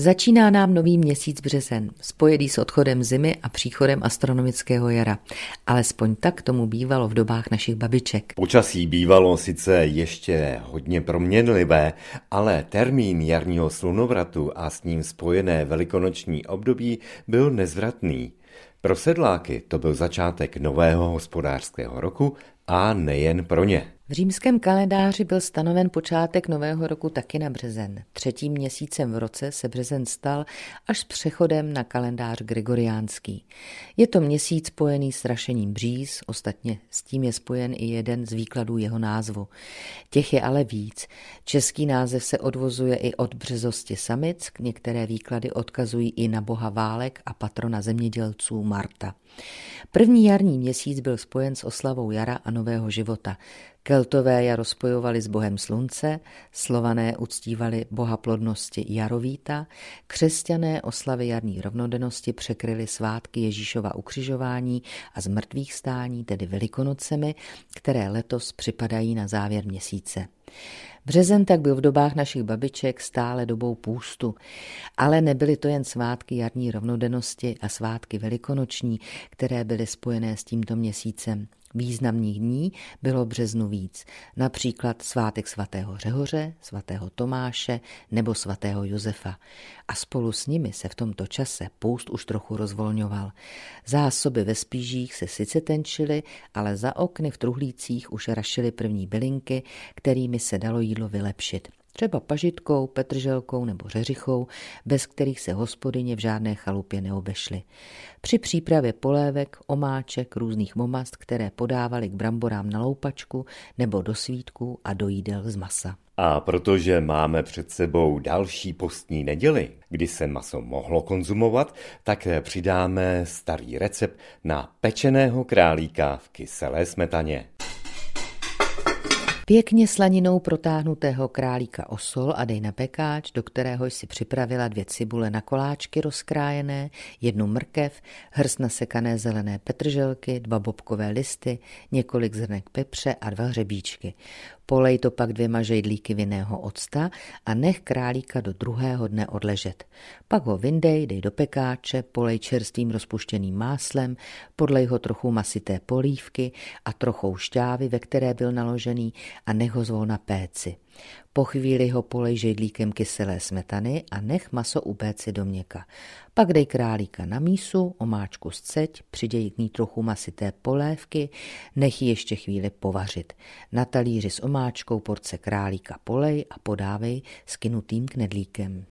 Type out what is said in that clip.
Začíná nám nový měsíc březen, spojený s odchodem zimy a příchodem astronomického jara. Alespoň tak tomu bývalo v dobách našich babiček. Počasí bývalo sice ještě hodně proměnlivé, ale termín jarního slunovratu a s ním spojené velikonoční období byl nezvratný. Pro sedláky to byl začátek nového hospodářského roku a nejen pro ně. V římském kalendáři byl stanoven počátek nového roku taky na březen. Třetím měsícem v roce se březen stal až s přechodem na kalendář gregoriánský. Je to měsíc spojený s rašením bříz, ostatně s tím je spojen i jeden z výkladů jeho názvu. Těch je ale víc. Český název se odvozuje i od březosti samic, některé výklady odkazují i na boha válek a patrona zemědělců Marta. První jarní měsíc byl spojen s oslavou jara a nového života. Keltové jaro spojovali s bohem slunce, slované uctívali boha plodnosti Jarovíta, křesťané oslavy jarní rovnodennosti překryly svátky Ježíšova ukřižování a zmrtvých stání, tedy velikonocemi, které letos připadají na závěr měsíce. Březen tak byl v dobách našich babiček stále dobou půstu, ale nebyly to jen svátky jarní rovnodennosti a svátky velikonoční, které byly spojené s tímto měsícem. Významných dní bylo březnu víc, například svátek svatého Řehoře, svatého Tomáše nebo svatého Josefa. A spolu s nimi se v tomto čase půst už trochu rozvolňoval. Zásoby ve spížích se sice tenčily, ale za okny v truhlících už rašily první bylinky, kterými se dalo jídlo vylepšit třeba pažitkou, petrželkou nebo řeřichou, bez kterých se hospodyně v žádné chalupě neobešly. Při přípravě polévek, omáček, různých momast, které podávali k bramborám na loupačku nebo do svítků a do jídel z masa. A protože máme před sebou další postní neděli, kdy se maso mohlo konzumovat, tak přidáme starý recept na pečeného králíka v kyselé smetaně. Pěkně slaninou protáhnutého králíka osol a dej na pekáč, do kterého jsi připravila dvě cibule na koláčky rozkrájené, jednu mrkev, hrst nasekané zelené petrželky, dva bobkové listy, několik zrnek pepře a dva hřebíčky. Polej to pak dvěma žejdlíky vinného octa a nech králíka do druhého dne odležet. Pak ho vyndej, dej do pekáče, polej čerstvým rozpuštěným máslem, podlej ho trochu masité polívky a trochou šťávy, ve které byl naložený a nech ho zvolna péci. Po chvíli ho polej žejdlíkem kyselé smetany a nech maso upéci do měka. Pak dej králíka na mísu, omáčku ceď, přiděj k ní trochu masité polévky, nech ji ještě chvíli povařit. Na talíři s omáčkou porce králíka polej a podávej s knutým knedlíkem.